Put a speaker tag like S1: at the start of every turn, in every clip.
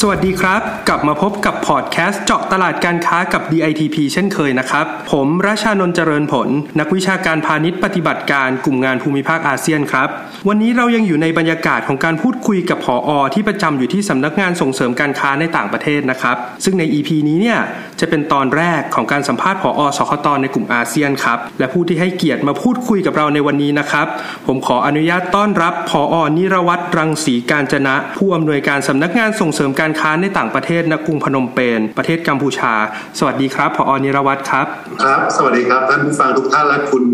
S1: สวัสดีครับ กลับมาพบกับพอดแคสต์เจาะตลาดการค้ากับ DITP เช่นเคยนะครับ ผมราชานนท์เจริญผล นักวิชาการพาณิชย์ปฏิบัติการกลุ่มงานภูมิภาคอาเซียนครับ วันนี้เรายังอยู่ในบรรยากาศของการพูดคุยกับผอ.ที่ประจำอยู่ที่สำนักงานส่งเสริมการค้าในต่างประเทศนะครับ ซึ่งใน EP นี้เนี่ยจะเป็นตอนแรกของการสัมภาษณ์ผอ.สคต.ในกลุ่มอาเซียนครับและผู้ที่ให้เกียรติมาพูดคุยกับเราในวันนี้นะครับผมขออนุญาตต้อนรับผอนิรวัตรรังสีกาญจนะ ผู้อำนวยการสำนักงานส่งเสริมการค้าในต่างประเทศณกรุงพนมเปญประเทศกัมพูชา สวัสดีครับผอนิรวัตรครับ
S2: ครับ สวัสดีครับ ท่านผู้ฟังทุกท่านและคุณ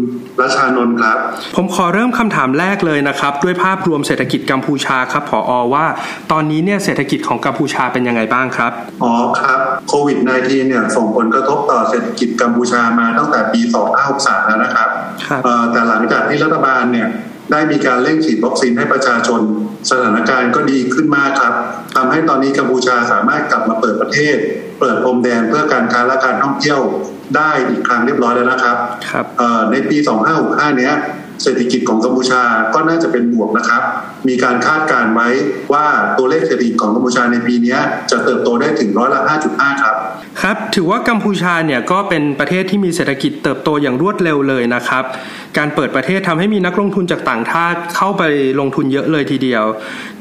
S2: รัชานนท์ครับ
S1: ผมขอเริ่มคำถามแรกเลยนะครับ ด้วยภาพรวมเศรษฐกิจกัมพูชาครับผอว่า ตอนนี้เนี่ยเศรษฐกิจของกัมพูชาเป็นยังไงบ้างครับ
S2: อ๋อครับโควิด -19 เนี่ยส่งผลกระทบต่อเศรษฐกิจกัมพูชามาตั้งแต่ปี 2563 แล้วนะครับ
S1: ครับ
S2: เอ่อแต่หลังจากที่รัฐบาลเนี่ย ได้มีการเร่งฉีดวัคซีนให้ประชาชน สถานการณ์ก็ดีขึ้นมากครับทำให้ตอนนี้กัมพูชาสามารถกลับมาเปิดประเทศ เปิดพรมแดนเพื่อการค้าและการท่องเที่ยวได้อีกครั้งเรียบร้อยแล้วนะครับ
S1: ครับ
S2: เอ่อในปี 2565 เนี้ยเศรษฐกิจของกัมพูชาก็น่าจะเป็นบวกนะครับ มีการคาดการณ์ไว้ว่าตัวเลขเศรษฐกิจของกัมพูชาในปีเนี้ยจะเติบโตได้ถึงร้อยละ 5.5 ครับ
S1: ครับ ถือว่ากัมพูชาเนี่ยก็เป็นประเทศที่มีเศรษฐกิจเติบโตอย่างรวดเร็วเลยนะครับ การเปิดประเทศทำให้มีนักลงทุนจากต่างชาติเข้าไปลงทุนเยอะเลยทีเดียว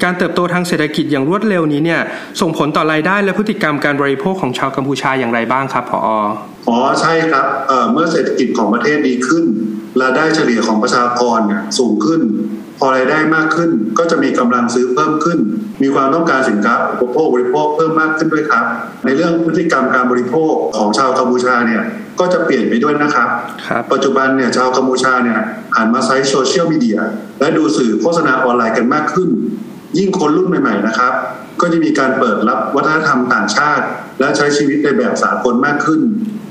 S1: การเติบโตทางเศรษฐกิจอย่างรวดเร็วนี้เนี่ยส่งผลต่อรายได้และพฤติกรรมการบริโภคของชาวกัมพูชาอย่างไรบ้างครับผอ
S2: อ๋อใช่ครับเเมื่อเศรษฐกิจของประเทศดีขึ้นรายได้เฉลี่ยของประชากรเนี่ยสูงขึ้น พอรายได้มากขึ้น ก็จะมีกำลังซื้อเพิ่มขึ้น มีความต้องการสินค้าอุปโภคบริโภคเพิ่มมากขึ้นด้วยครับ ในเรื่องพฤติกรรมการบริโภคของชาวกัมพูชาเนี่ยก็จะเปลี่ยนไปด้วยนะครับ
S1: ครับ
S2: ปัจจุบันเนี่ยชาวกัมพูชาเนี่ยหันมาใช้โซเชียลมีเดียและดูสื่อโฆษณาออนไลน์กันมากขึ้น ยิ่งคนรุ่นใหม่ ๆ นะครับ ก็จะมีการเปิดรับวัฒนธรรมต่างชาติ และใช้ชีวิตในแบบสากลมากขึ้น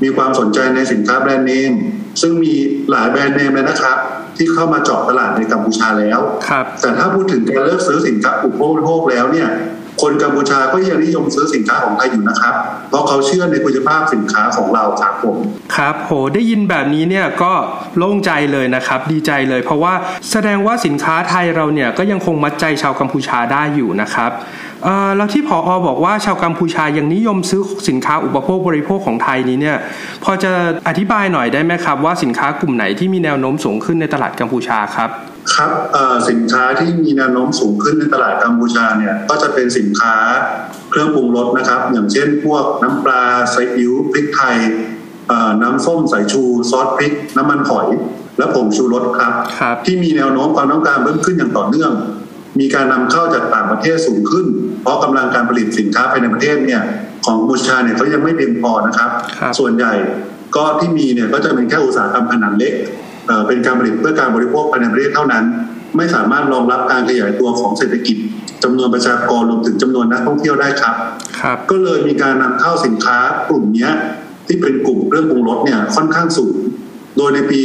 S2: มีความสนใจในสินค้าแบรนด์เนมซึ่งมีหลายแบรนด์เนมเลยนะครับ ที่เข้ามาเจาะตลาดในกัมพูชาแล้ว
S1: ครับ
S2: แต่ถ้าพูดถึงการเลือกซื้อสินค้าอุปโภคแล้วเนี่ย คนกัมพูชาก็ยังนิยมซื้อสินค้าของไทยอยู่นะครับ เพราะเขาเชื่อในคุณภาพสินค้าของเราครับผม
S1: ครับโหได้ยินแบบนี้เนี่ยก็โล่งใจเลยนะครับ ดีใจเลย เพราะว่าแสดงว่าสินค้าไทยเราเนี่ยก็ยังคงมัดใจชาวกัมพูชาได้อยู่นะครับเอ่อแล้วที่ผออบอกว่าชาวกัมพูชายังนิยมซื้อสินค้าอุปโภคบริโภคของไทยนี้เนี่ยพอจะอธิบายหน่อยได้ไหมครับ ว่าสินค้ากลุ่มไหนที่มีแนวโน้มสูงขึ้นในตลาดกัมพูชาครับ
S2: ครับเอ่อสินค้าที่มีแนวโน้มสูงขึ้นในตลาดกัมพูชาเนี่ยก็จะเป็นสินค้าเครื่องปรุงรสนะครับ อย่างเช่น พวกน้ำปลาซีอิ๊วพริกไทยเอ่อน้ำส้มสายชูซอสพริก น้ำมันหอย และผงชูรสครับ
S1: ครับ
S2: ที่มีแนวโน้มความต้องการเพิ่มขึ้นอย่างต่อเนื่อง มีการนำเข้าจากต่างประเทศสูงขึ้น เพราะกำลังการผลิตสินค้าภายในประเทศเนี่ยของกัมพูชาเนี่ยเขายังไม่เพียงพอนะครับ
S1: ครับ
S2: ส่วนใหญ่ก็ที่มีเนี่ยก็จะเป็นแค่อุตสาหกรรมขนาดเล็ก เอ่อเป็นการผลิตเพื่อการบริโภคภายในประเทศเท่านั้น ไม่สามารถรองรับการขยายตัวของเศรษฐกิจจำนวนประชากรรวมถึงจำนวนนักท่องเที่ยวได้ครับ
S1: ครับ
S2: ก็เลยมีการนำเข้าสินค้ากลุ่มเนี้ยที่เป็นกลุ่มเครื่องปรุงรสเนี่ยค่อนข้างสูง โดยในปี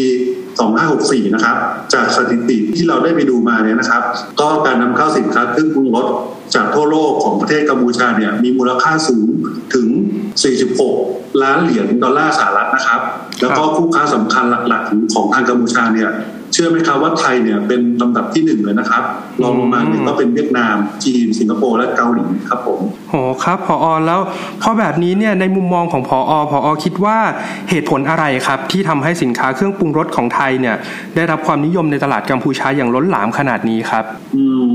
S2: 2564 นะครับ จากสถิติที่เราได้ไปดูมาเนี่ยนะครับ ก็การนำเข้าสินค้าเครื่องปรุงรสจากทั่วโลกของประเทศกัมพูชาเนี่ยมีมูลค่าสูงถึง 46 ล้านเหรียญดอลลาร์สหรัฐนะครับ แล้วก็คู่ค้าสำคัญหลักๆของทางกัมพูชาเนี่ยเชื่อไหมครับว่าไทยเนี่ยเป็นลำดับที่หนึ่งเลยนะครับรองลงมาเนี่ยก็เป็นเวียดนาม จีน สิงคโปร์และเกาหลีครับผม
S1: โหครับผอแล้วพอแบบนี้เนี่ยในมุมมองของผอผอคิดว่าเหตุผลอะไรครับ ที่ทำให้สินค้าเครื่องปรุงรสของไทยเนี่ย ได้รับความนิยมในตลาดกัมพูชาอย่างล้นหลามขนาดนี้ครับ
S2: อืม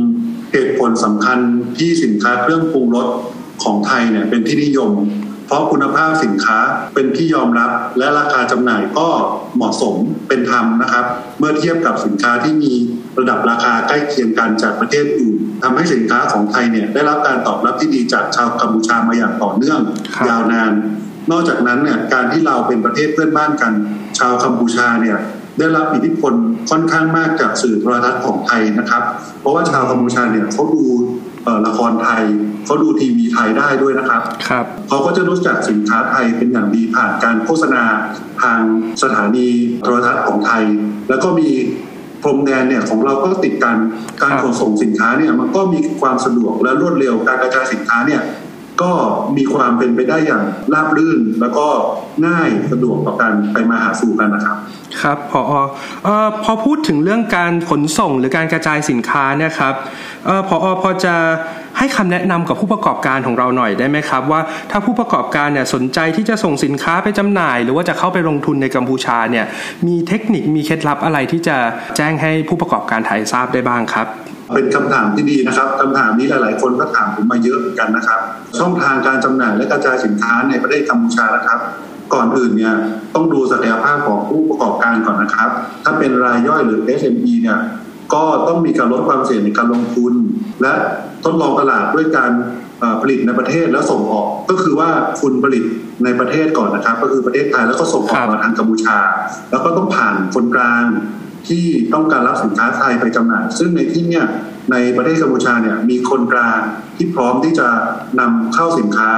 S2: เหตุผลสำคัญที่สินค้าเครื่องปรุงรสของไทยเนี่ยเป็นที่นิยม เพราะคุณภาพสินค้าเป็นที่ยอมรับ และราคาจำหน่ายก็เหมาะสมเป็นธรรมนะครับ เมื่อเทียบกับสินค้าที่มีระดับราคาใกล้เคียงกันจากประเทศอื่นทำให้สินค้าของไทยเนี่ยได้รับการตอบรับที่ดีจากชาวกัมพูชามาอย่างต่อเนื่องยาวนาน นอกจากนั้นเนี่ยการที่เราเป็นประเทศเพื่อนบ้านกัน ชาวกัมพูชาเนี่ยได้รับอิทธิพลค่อนข้างมากจากสื่อโทรทัศน์ของไทยนะครับ เพราะว่าชาวกัมพูชาเนี่ยเขาดูละครไทย เขาดูทีวีไทยได้ด้วยนะครับ
S1: ครับ
S2: เขาก็จะรู้จักสินค้าไทยเป็นอย่างดีผ่านการโฆษณาทางสถานีโทรทัศน์ของไทย แล้วก็มีพรมแดนเนี่ยของเราก็ติดกันการ
S1: ครับ
S2: ขนส่งสินค้าเนี่ยมันก็มีความสะดวกและรวดเร็วการกระจายสินค้าเนี่ย ก็มีความเป็นไปได้อย่างราบรื่น แล้วก็ง่ายสะดวกต่อการไปมาหาสู่กันนะครับ
S1: ครับพอเอ่อพอพูดถึงเรื่องการขนส่งหรือการกระจายสินค้าเนี่ยครับเอ่อพอพอจะให้คำแนะนำกับผู้ประกอบการของเราหน่อยได้ไหมครับ ว่าถ้าผู้ประกอบการเนี่ยสนใจที่จะส่งสินค้าไปจำหน่าย หรือว่าจะเข้าไปลงทุนในกัมพูชาเนี่ยมีเทคนิคมีเคล็ดลับอะไรที่จะแจ้งให้ผู้ประกอบการไทยทราบได้บ้างครับ
S2: เป็นคำถามที่ดีนะครับคำถามนี้หลาย ๆ คนก็ถามผมมาเยอะเหมือนกันนะครับ ช่องทางการจำหน่ายและกระจายสินค้าในประเทศกัมพูชานะครับ ก่อนอื่นเนี่ยต้องดูศักยภาพของผู้ประกอบการก่อนนะครับ ถ้าเป็นรายย่อยหรือ SME เนี่ยก็ต้องมีการลดความเสี่ยงในการลงทุน และทดลองตลาดด้วยการผลิตในประเทศแล้วส่งออกก็คือว่าคุณผลิตในประเทศก่อนนะครับ ก็คือประเทศไทยแล้วก็ส่งออกมาทางกัมพูชา แล้วก็ต้องผ่านคนกลาง ที่ต้องการรับสินค้าไทยไปจำหน่าย ซึ่งในที่เนี่ยในประเทศกัมพูชาเนี่ยมีคนกลางที่พร้อมที่จะนำเข้าสินค้า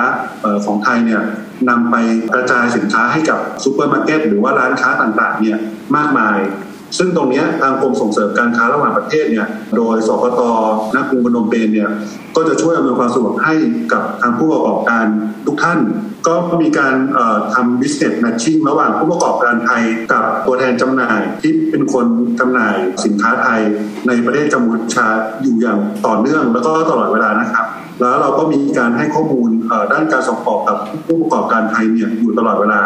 S2: ออของไทยเนี่ยนำไปกระจายสินค้าให้กับซูเปอร์มาร์เก็ตหรือว่าร้านค้าต่างๆเนี่ยมากมาย ซึ่งตรงนี้ทางกรมส่งเสริมการค้าระหว่างประเทศเนี่ยโดยสคต. ณ กรุงพนมเปญเนี่ยก็จะช่วยอำนวยความสะดวกให้กับทางผู้ประกอบการทุกท่าน ก็มีการทำ business matching ระหว่างผู้ประกอบการไทยกับตัวแทนจำหน่ายที่เป็นคนจำหน่ายสินค้าไทยในประเทศกัมพูชาอยู่อย่างต่อเนื่องแล้วก็ตลอดเวลานะครับ แล้วเราก็มีการให้ข้อมูลด้านการส่งออกกับผู้ประกอบการไทยเนี่ยอยู่ตลอดเวลา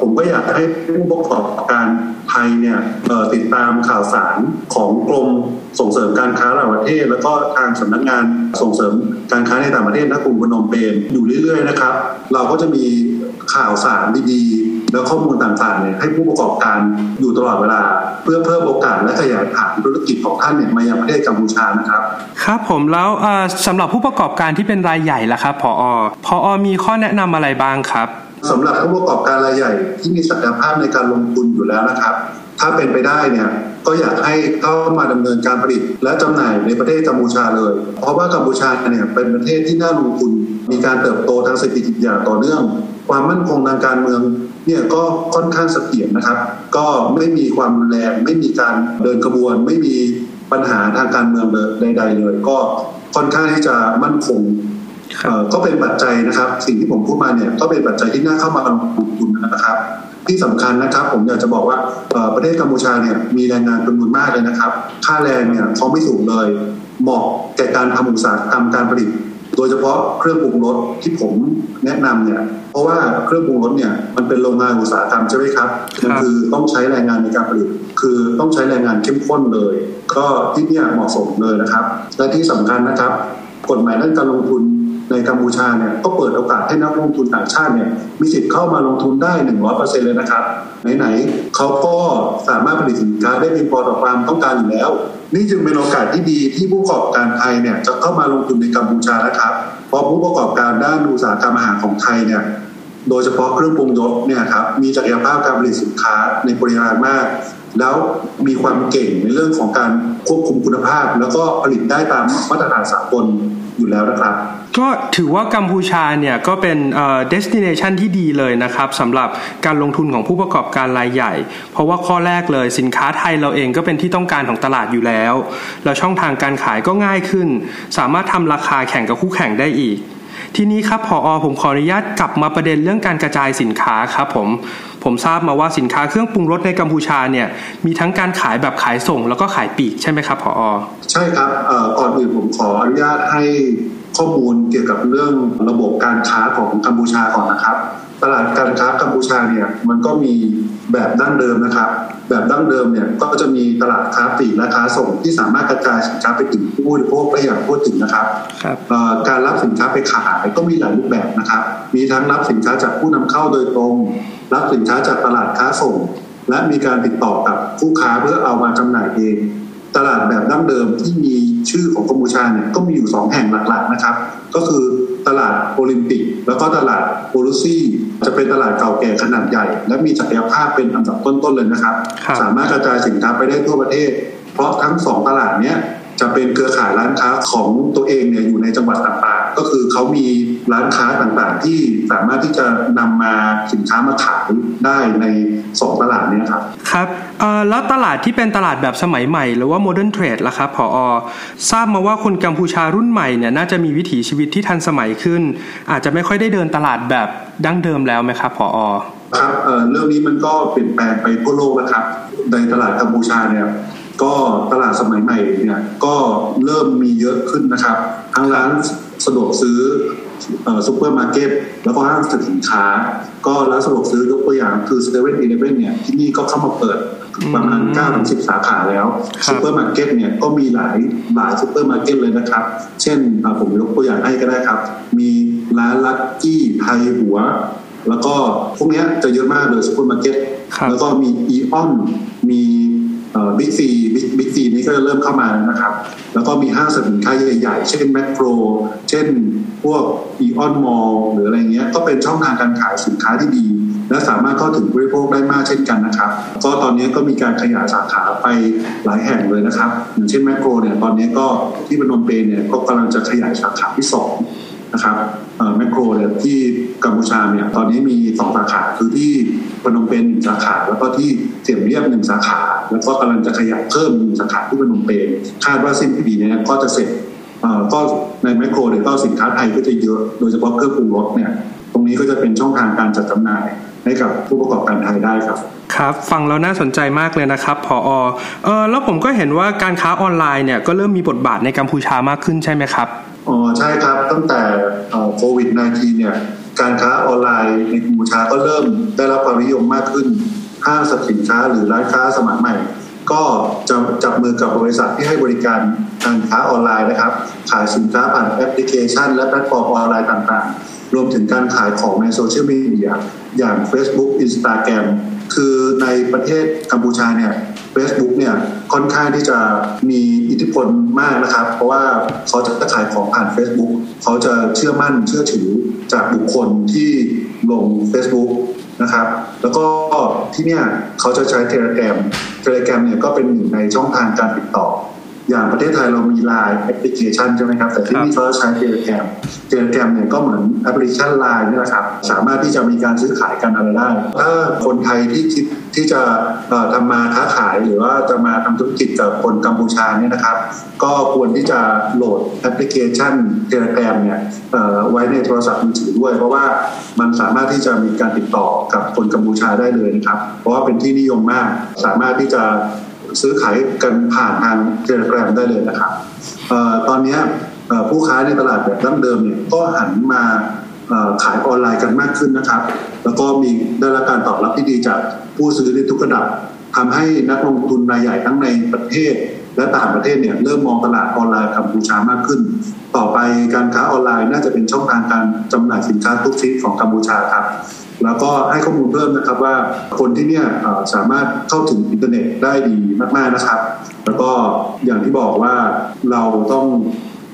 S2: ผมก็อยากให้ผู้ประกอบการไทยเนี่ยติดตามข่าวสารของกรมส่งเสริมการค้าระหว่างประเทศ แล้วก็ทางสำนักงานส่งเสริมการค้าในต่างประเทศนักรุงพนมเปญอยู่เรื่อยๆนะครับ เราก็จะมีข่าวสารดีๆ แล้วข้อมูลต่างๆเนี่ยให้ผู้ประกอบการอยู่ตลอดเวลา เพื่อเพิ่มโอกาสและขยายฐานธุรกิจของท่านเนี่ยมายังประเทศกัมพูชานะครับ
S1: ครับผมแล้วเอ่อสำหรับผู้ประกอบการที่เป็นรายใหญ่ล่ะครับพอพอมีข้อแนะนำอะไรบ้างครับ
S2: สำหรับผู้ประกอบการรายใหญ่ที่มีศักยภาพในการลงทุนอยู่แล้วนะครับ ถ้าเป็นไปได้เนี่ยก็อยากให้เข้ามาดำเนินการผลิต และจำหน่ายในประเทศกัมพูชาเลย เพราะว่ากัมพูชาเนี่ยเป็นประเทศที่น่าลงทุน มีการเติบโตทางเศรษฐกิจอย่างต่อเนื่อง ความมั่นคงทางการเมืองเนี่ยก็ค่อนข้างเสถียรนะครับ ก็ไม่มีความรุนแรงไม่มีการเดินขบวน ไม่มีปัญหาทางการเมืองใด ๆ เลย ก็ค่อนข้างที่จะมั่นคง
S1: ครับ
S2: เอ่อก็เป็นปัจจัยนะครับ สิ่งที่ผมพูดมาเนี่ยก็เป็นปัจจัยที่น่าเข้ามาลงทุนนะครับ ที่สำคัญนะครับ ผมอยากจะบอกว่าเอ่อประเทศกัมพูชาเนี่ยมีแรงงานจำนวนมากเลยนะครับ ค่าแรงเนี่ยเขาไม่สูงเลยเหมาะแก่การทำอุตสาหกรรมการผลิต โดยเฉพาะเครื่องปรุงรสที่ผมแนะนำเนี่ย เพราะว่าเครื่องปรุงรสเนี่ยมันเป็นโรงงานอุตสาหกรรมใช่ไหมครับมันคือต้องใช้แรงงานในการผลิต คือต้องใช้แรงงานเข้มข้นเลย ก็ที่เนี่ยเหมาะสมเลยนะครับ และที่สำคัญนะครับ กฎหมายด้านการลงทุนในกัมพูชาเนี่ยก็เปิดโอกาสให้นักลงทุนต่างชาติเนี่ยมีสิทธิ์เข้ามาลงทุนได้100%เลยนะครับ ไหนๆเขาก็สามารถผลิตสินค้าได้เพียงพอต่อความต้องการอยู่แล้ว นี่จึงเป็นโอกาสที่ดีที่ผู้ประกอบการไทยเนี่ยจะเข้ามาลงทุนในกัมพูชานะครับ เพราะผู้ประกอบการด้านอุตสาหกรรมอาหารของไทยเนี่ยโดยเฉพาะเครื่องปรุงรสเนี่ยครับมีศักยภาพการผลิตสินค้าในปริมาณมาก แล้วมีความเก่งในเรื่องของการควบคุมคุณภาพ แล้วก็ผลิตได้ตามมาตรฐานสากลอยู่แล้วนะครับ
S1: ก็ถือว่ากัมพูชาเนี่ยก็เป็นเอ่อ destination ที่ดีเลยนะครับสำหรับการลงทุนของผู้ประกอบการรายใหญ่ เพราะว่าข้อแรกเลยสินค้าไทยเราเองก็เป็นที่ต้องการของตลาดอยู่แล้ว แล้วช่องทางการขายก็ง่ายขึ้น สามารถทำราคาแข่งกับคู่แข่งได้อีกทีนี้ครับพออผมขออนุญาตกลับมาประเด็นเรื่องการกระจายสินค้าครับผม ผมทราบมาว่าสินค้าเครื่องปรุงรสในกัมพูชาเนี่ยมีทั้งการขายแบบขายส่ง แล้วก็ขายปลีกใช่ไหมครับพออ
S2: ใช่ครับก่อนอื่นผมขออนุญาตให้ ข้อมูลเกี่ยวกับเรื่องระบบการค้าของกัมพูชาก่อนนะครับ ตลาดการค้ากัมพูชาเนี่ยมันก็มีแบบดั้งเดิมนะครับ แบบดั้งเดิมเนี่ยก็จะมีตลาดค้าปลีกและค้าส่งที่สามารถกระจายสินค้าไปถึงผู้บริโภคได้อย่างทั่วถึงนะครับ
S1: ครับ
S2: เอ่อการรับสินค้าไปขายก็มีหลายรูปแบบนะครับ มีทั้งรับสินค้าจากผู้นำเข้าโดยตรง รับสินค้าจากตลาดค้าส่ง และมีการติดต่อกับผู้ค้าเพื่อเอามาจำหน่ายเอง ตลาดแบบดั้งเดิมที่มี ชื่อของกัมพูชาเนี่ยก็มีอยู่สองแห่งหลักๆนะครับ ก็คือตลาดโอลิมปิก แล้วก็ตลาดโบลูซี่จะเป็นตลาดเก่าแก่ขนาดใหญ่ และมีศักยภาพเป็นอันดับต้นๆเลยนะครับ
S1: ครับ
S2: สามารถกระจายสินค้าไปได้ทั่วประเทศ เพราะทั้งสองตลาดเนี้ยจะเป็นเครือข่ายร้านค้าของตัวเองเนี่ยอยู่ในจังหวัดต่างๆ ก็คือเขามี ร้านค้าต่างๆ ที่สามารถที่จะนำมาสินค้ามาขายได้ในสองตลาดนี้ครับ
S1: ครับแล้วตลาดที่เป็นตลาดแบบสมัยใหม่ หรือว่า modern trade ล่ะครับผอทราบมาว่าคนกัมพูชารุ่นใหม่เนี่ยน่าจะมีวิถีชีวิตที่ทันสมัยขึ้น อาจจะไม่ค่อยได้เดินตลาดแบบดั้งเดิมแล้วไหมครับผอ
S2: ครับเรื่องนี้มันก็เปลี่ยนแปลงไปทั่วโลกนะครับ ในตลาดกัมพูชาเนี่ยก็ตลาดสมัยใหม่เนี่ยก็เริ่มมีเยอะขึ้นนะครับ ทั้งร้านสะดวกซื้อ ซูเปอร์มาร์เก็ตแล้วก็ห้างสินค้า ก็ร้านสะดวกซื้อยกตัวอย่างคือเซเว่นอีเลฟเว่นเนี่ยที่นี่ก็เข้ามาเปิดประมาณ9ถึง10 สาขาแล้วซูเปอร์มาร์เก็ตเนี่ยก็มีหลายหลายซูเปอร์มาร์เก็ตเลยนะครับ เช่นผมยกตัวอย่างให้ก็ได้ครับ มีร้านลักกี้ไทยหัว แล้วก็พวกนี้จะเยอะมากเลยซูเปอร์มาร์เก็ตแล้วก็มีอีออนมีบิ๊กซีบิ๊ก ก็จะเริ่มเข้ามานะครับ แล้วก็มีห้างสินค้าใหญ่ๆ เช่นแมคโคร เช่นพวกอีออนมอลหรืออะไรเงี้ย ก็เป็นช่องทางการขายสินค้าที่ดี และสามารถเข้าถึงบริโภคได้มากเช่นกันนะครับ ก็ตอนนี้ก็มีการขยายสาขาไปหลายแห่งเลยนะครับ อย่างเช่นแมคโครเนี่ยตอนนี้ก็ที่บนมเปญเนี่ยก็กำลังจะขยายสาขาที่ 2 นะครับแมคโครเนี่ยที่กัมพูชาเนี่ยตอนนี้มีสองสาขาคือที่พนมเปญหนึ่งสาขา แล้วก็ที่เสียมเรียบหนึ่งสาขา แล้วก็กำลังจะขยายเพิ่มหนึ่งสาขาที่พนมเปญคาดว่าสิ้นปีนี้ก็จะเสร็จก็ในแมคโครเนี่ยก็สินค้าไทยก็จะเยอะโดยเฉพาะเครื่องปรุงรสเนี่ยตรงนี้ก็จะเป็นช่องทางการจัดจำหน่ายให้กับผู้ประกอบการไทยได้ครับ
S1: ครับฟังแล้วน่าสนใจมากเลยนะครับพอเออแล้วผมก็เห็นว่าการค้าออนไลน์เนี่ยก็เริ่มมีบทบาทในกัมพูชามากขึ้นใช่ไหมครับ
S2: อ๋อใช่ครับตั้งแต่โควิด -19 เนี่ยการค้าออนไลน์ในกัมพูชาก็เริ่มได้รับความนิยมมากขึ้น ห้างสินค้าหรือร้านค้าสมัยใหม่ ก็จะจับมือกับบริษัทที่ให้บริการการค้าออนไลน์นะครับ ขายสินค้าผ่านแอปพลิเคชัน และแพลตฟอร์มออนไลน์ต่างๆ รวมถึงการขายของในโซเชียลมีเดียอย่าง Facebook Instagram คือในประเทศกัมพูชาเนี่ย Facebook เนี่ยค่อนข้างที่จะมีอิทธิพลมากนะครับ เพราะว่าเขาจะขายของผ่าน Facebook เขาจะเชื่อมั่นเชื่อถือจากบุคคลที่ลง Facebook นะครับ แล้วก็ที่เนี่ยเขาจะใช้เทเลแกรมเทเลแกรมเนี่ยก็เป็นหนึ่งในช่องทางการติดต่อ อย่างประเทศไทยเรามีไลน์แอปพลิเคชันใช่ไหมครับ แต่ที่นี่เขาใช้เทเลแกรมเทเลแกรมเนี่ยก็เหมือนแอปพลิเคชันไลน์นี่แหละครับ สามารถที่จะมีการซื้อขายกันอะไรได้ ถ้าคนไทยที่คิดที่จะทำมาค้าขายหรือว่าจะมาทำธุรกิจกับคนกัมพูชาเนี่ยนะครับ ก็ควรที่จะโหลดแอปพลิเคชัน Telegram เนี่ยไว้ในโทรศัพท์มือถือด้วย เพราะว่ามันสามารถที่จะมีการติดต่อกับคนกัมพูชาได้เลยนะครับ เพราะว่าเป็นที่นิยมมาก สามารถที่จะ ซื้อขายกันผ่านทาง Telegram ได้เลยนะครับตอนนี้ผู้ค้าในตลาดแบบดั้งเดิมเนี่ยก็หันมาขายออนไลน์กันมากขึ้นนะครับ แล้วก็มีได้รับการตอบรับที่ดีจากผู้ซื้อในทุกระดับทำให้นักลงทุนรายใหญ่ทั้งในประเทศ และต่างประเทศเนี่ยเริ่มมองตลาดออนไลน์กัมพูชามากขึ้น ต่อไปการค้าออนไลน์น่าจะเป็นช่องทางการจำหน่ายสินค้าทุกชนิดของกัมพูชาครับแล้วก็ให้ข้อมูลเพิ่มนะครับว่าคนที่เนี่ยสามารถเข้าถึงอินเทอร์เน็ตได้ดีมากๆนะครับ แล้วก็อย่างที่บอกว่าเราต้อง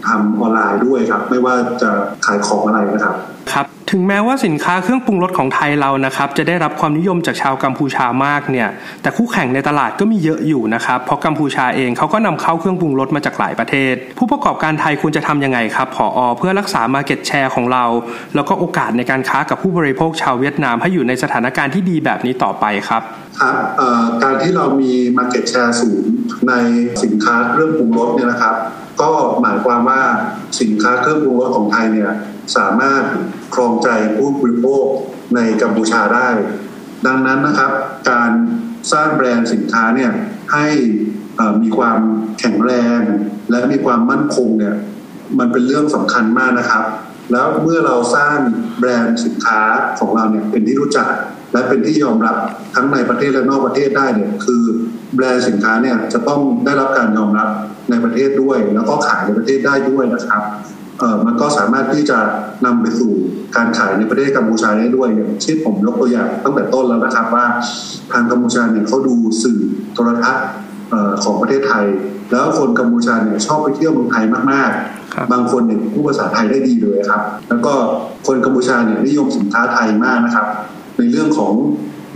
S2: ทำออนไลน์ด้วยครับ ไม่ว่าจะขายของอะไรนะครับ
S1: ครับ ถึงแม้ว่าสินค้าเครื่องปรุงรสของไทยเรานะครับ จะได้รับความนิยมจากชาวกัมพูชามากเนี่ย แต่คู่แข่งในตลาดก็มีเยอะอยู่นะครับ เพราะกัมพูชาเองเขาก็นำเข้าเครื่องปรุงรสมาจากหลายประเทศ ผู้ประกอบการไทยควรจะทํำยังไงครับผออเพื่อรักษามาเก็ตแชร์ของเรา แล้วก็โอกาสในการค้ากับผู้บริโภคชาวเวียดนามให้อยู่ในสถานการณ์ที่ดีแบบนี้ต่อไปครับ
S2: ครับการที่เรามีมาเก็ตแชร์สูงในสินค้าเครื่องปรุงรสเนี่ยนะครับ ก็หมายความว่าสินค้าเครื่องปรุงรสของไทยเนี่ย สามารถครองใจผู้บริโภคในกัมพูชาได้ ดังนั้นนะครับ การสร้างแบรนด์สินค้าเนี่ยให้มีความแข็งแรง และมีความมั่นคงเนี่ยมันเป็นเรื่องสำคัญมากนะครับ แล้วเมื่อเราสร้างแบรนด์สินค้าของเราเนี่ยเป็นที่รู้จัก และเป็นที่ยอมรับทั้งในประเทศและนอกประเทศได้เนี่ยคือแบรนด์สินค้าเนี่ยจะต้องได้รับการยอมรับในประเทศด้วย แล้วก็ขายในประเทศได้ด้วยนะครับ มันก็สามารถที่จะนำไปสู่การขายในประเทศกัมพูชาได้ด้วยอย่างเช่นผมยกตัวอย่างตั้งแต่ต้นแล้วนะครับว่าทางกัมพูชาเนี่ยเขาดูสื่อโทรทัศน์ของประเทศไทย แล้วคนกัมพูชาเนี่ยชอบไปเที่ยวเมืองไทยมากๆ บางคนเนี่ยพูดภาษาไทยได้ดีเลยครับ แล้วก็คนกัมพูชาเนี่ยนิยมสินค้าไทยมากนะครับ ในเรื่องของ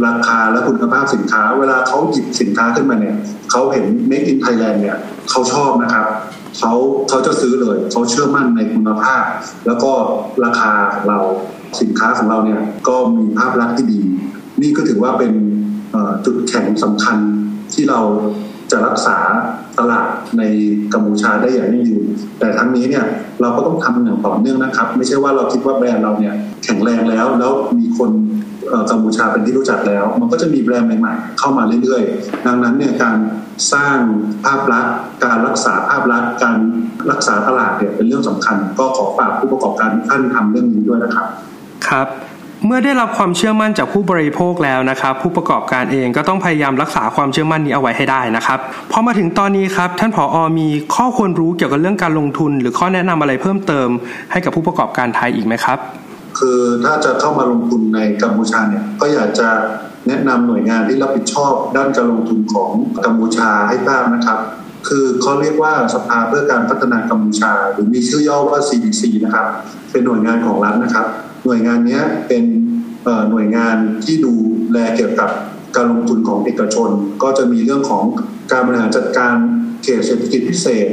S2: ราคาและคุณภาพสินค้า เวลาเขาหยิบสินค้าขึ้นมาเนี่ยเขาเห็น Make in Thailand เนี่ยเขาชอบนะครับ เขาเขาจะซื้อเลยเขาเชื่อมั่นในคุณภาพ แล้วก็ราคาของเราสินค้าของเราเนี่ยก็มีภาพลักษณ์ที่ดี นี่ก็ถือว่าเป็นจุดแข็งสำคัญที่เราจะรักษาตลาดในกัมพูชาได้อย่างยั่งยืนแต่ทั้งนี้เนี่ยเราก็ต้องทำอย่างต่อเนื่องนะครับ ไม่ใช่ว่าเราคิดว่าแบรนด์เราเนี่ยแข็งแรงแล้ว แล้วมีคน กัมพูชาเป็นที่รู้จักแล้ว มันก็จะมีแบรนด์ใหม่ๆเข้ามาเรื่อยๆ ดังนั้นเนี่ยการสร้างภาพลักษณ์ การรักษาภาพลักษณ์ การรักษาตลาดเนี่ยเป็นเรื่องสำคัญ ก็ขอฝากผู้ประกอบการท่านทำเรื่องนี้ด้วยนะครับ
S1: ครับเมื่อได้รับความเชื่อมั่นจากผู้บริโภคแล้วนะครับ ผู้ประกอบการเองก็ต้องพยายามรักษาความเชื่อมั่นนี้เอาไว้ให้ได้นะครับพอมาถึงตอนนี้ครับท่านผออมีข้อควรรู้เกี่ยวกับเรื่องการลงทุน หรือข้อแนะนำอะไรเพิ่มเติม ให้กับผู้ประกอบการไทยอีกไหมครับ
S2: คือถ้าจะเข้ามาลงทุนในกัมพูชาเนี่ยก็อยากจะแนะนำหน่วยงานที่รับผิดชอบด้านการลงทุนของกัมพูชาให้ทราบนะครับ คือเขาเรียกว่าสภาเพื่อการพัฒนากัมพูชา หรือมีชื่อย่อว่า CDC นะครับ เป็นหน่วยงานของรัฐนะครับ หน่วยงานนี้เป็นหน่วยงานที่ดูแลเกี่ยวกับการลงทุนของเอกชน ก็จะมีเรื่องของการบริหารจัดการเขตเศรษฐกิจพิเศษ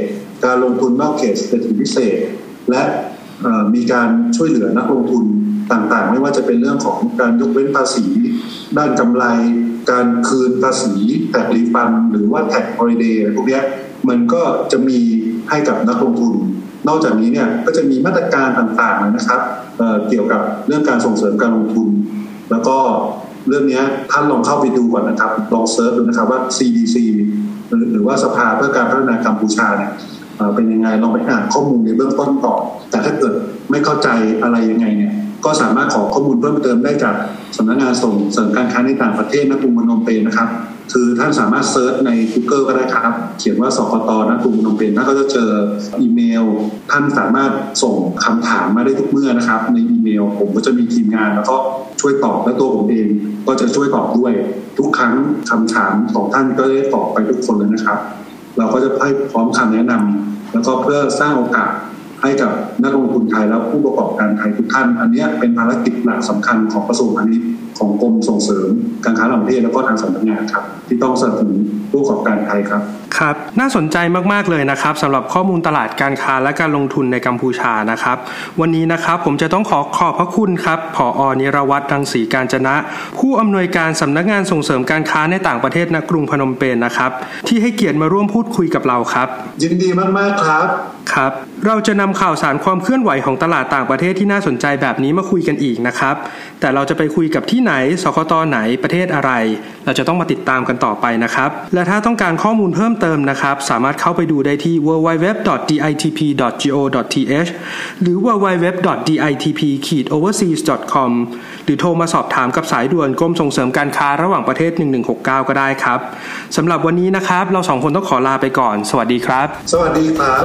S2: การลงทุนนอกเขตเศรษฐกิจพิเศษ และ มีการช่วยเหลือนักลงทุนต่างๆ ไม่ว่าจะเป็นเรื่องของการยกเว้นภาษี ด้านกำไร การคืนภาษี tax refund หรือว่า tax holiday พวกนี้มันก็จะมีให้กับนักลงทุน นอกจากนี้เนี่ยก็จะมีมาตรการต่างๆนะครับเกี่ยวกับเรื่องการส่งเสริมการลงทุน แล้วก็เรื่องนี้ท่านลองเข้าไปดูก่อนนะครับลอง search ดูนะครับว่า CDC หรือว่าสภาเพื่อการพัฒนากัมพูชาเนี่ย เป็นยังไงลองไปอ่านข้อมูลในเบื้องต้นก่อนแต่ถ้าเกิดไม่เข้าใจอะไรยังไงเนี่ยก็สามารถขอข้อมูลเพิ่มเติมได้จากสำนักงานส่งเสริมการค้าในต่างประเทศณ กรุงพนมเปญนะครับคือท่านสามารถ search ใน Google ก็ได้ครับ เขียนว่าสคต ณ กรุงพนมเปญท่านก็จะเจออีเมล ท่านสามารถส่งคำถามมาได้ทุกเมื่อนะครับ ในอีเมลผมก็จะมีทีมงานแล้วก็ช่วยตอบและตัวผมเอง ก็จะช่วยตอบด้วย ทุกครั้งคำถามของท่านก็ได้ตอบไปทุกคนเลยนะครับ เราก็จะให้พร้อมคำแนะนำแล้วก็เพื่อสร้างโอกาสให้กับนักลงทุนไทยและผู้ประกอบการไทยทุกท่าน อันนี้เป็นภารกิจหลักสำคัญของกระทรวงพาณิชย์ของกรมส่งเสริม การค้าระหว่างประเทศแล้วก็ทางสำนักงานครับ ที่ต้องสนับสนุนผู้ประกอบการไทยครับ
S1: ครับน่าสนใจมากๆเลยนะครับสำหรับข้อมูลตลาดการค้าและการลงทุนในกัมพูชานะครับ วันนี้นะครับผมจะต้องขอขอบพระคุณครับผออนิรวัตรรังสีการจนะ ผู้อำนวยการสำนักงานส่งเสริมการค้าในต่างประเทศณกรุงพนมเปญนะครับ ที่ให้เกียรติมาร่วมพูดคุยกับเราครับ
S2: ยินดีมากๆครับ
S1: ครับ เราจะนำข่าวสารความเคลื่อนไหวของตลาดต่างประเทศที่น่าสนใจแบบนี้มาคุยกันอีกนะครับ แต่เราจะไปคุยกับที่ไหนสคตไหนประเทศอะไร เราจะต้องมาติดตามกันต่อไปนะครับ และถ้าต้องการข้อมูลเพิ่มเติมนะครับ สามารถเข้าไปดูได้ที่ www.ditp.go.th หรือ www.ditp-overseas.com หรือโทรมาสอบถามกับสายด่วนกรมส่งเสริมการค้าระหว่างประเทศ 1169 ก็ได้ครับสำหรับวันนี้นะครับ เราสองคนต้องขอลาไปก่อน สวัสดีครับ
S2: สวัสดีครับ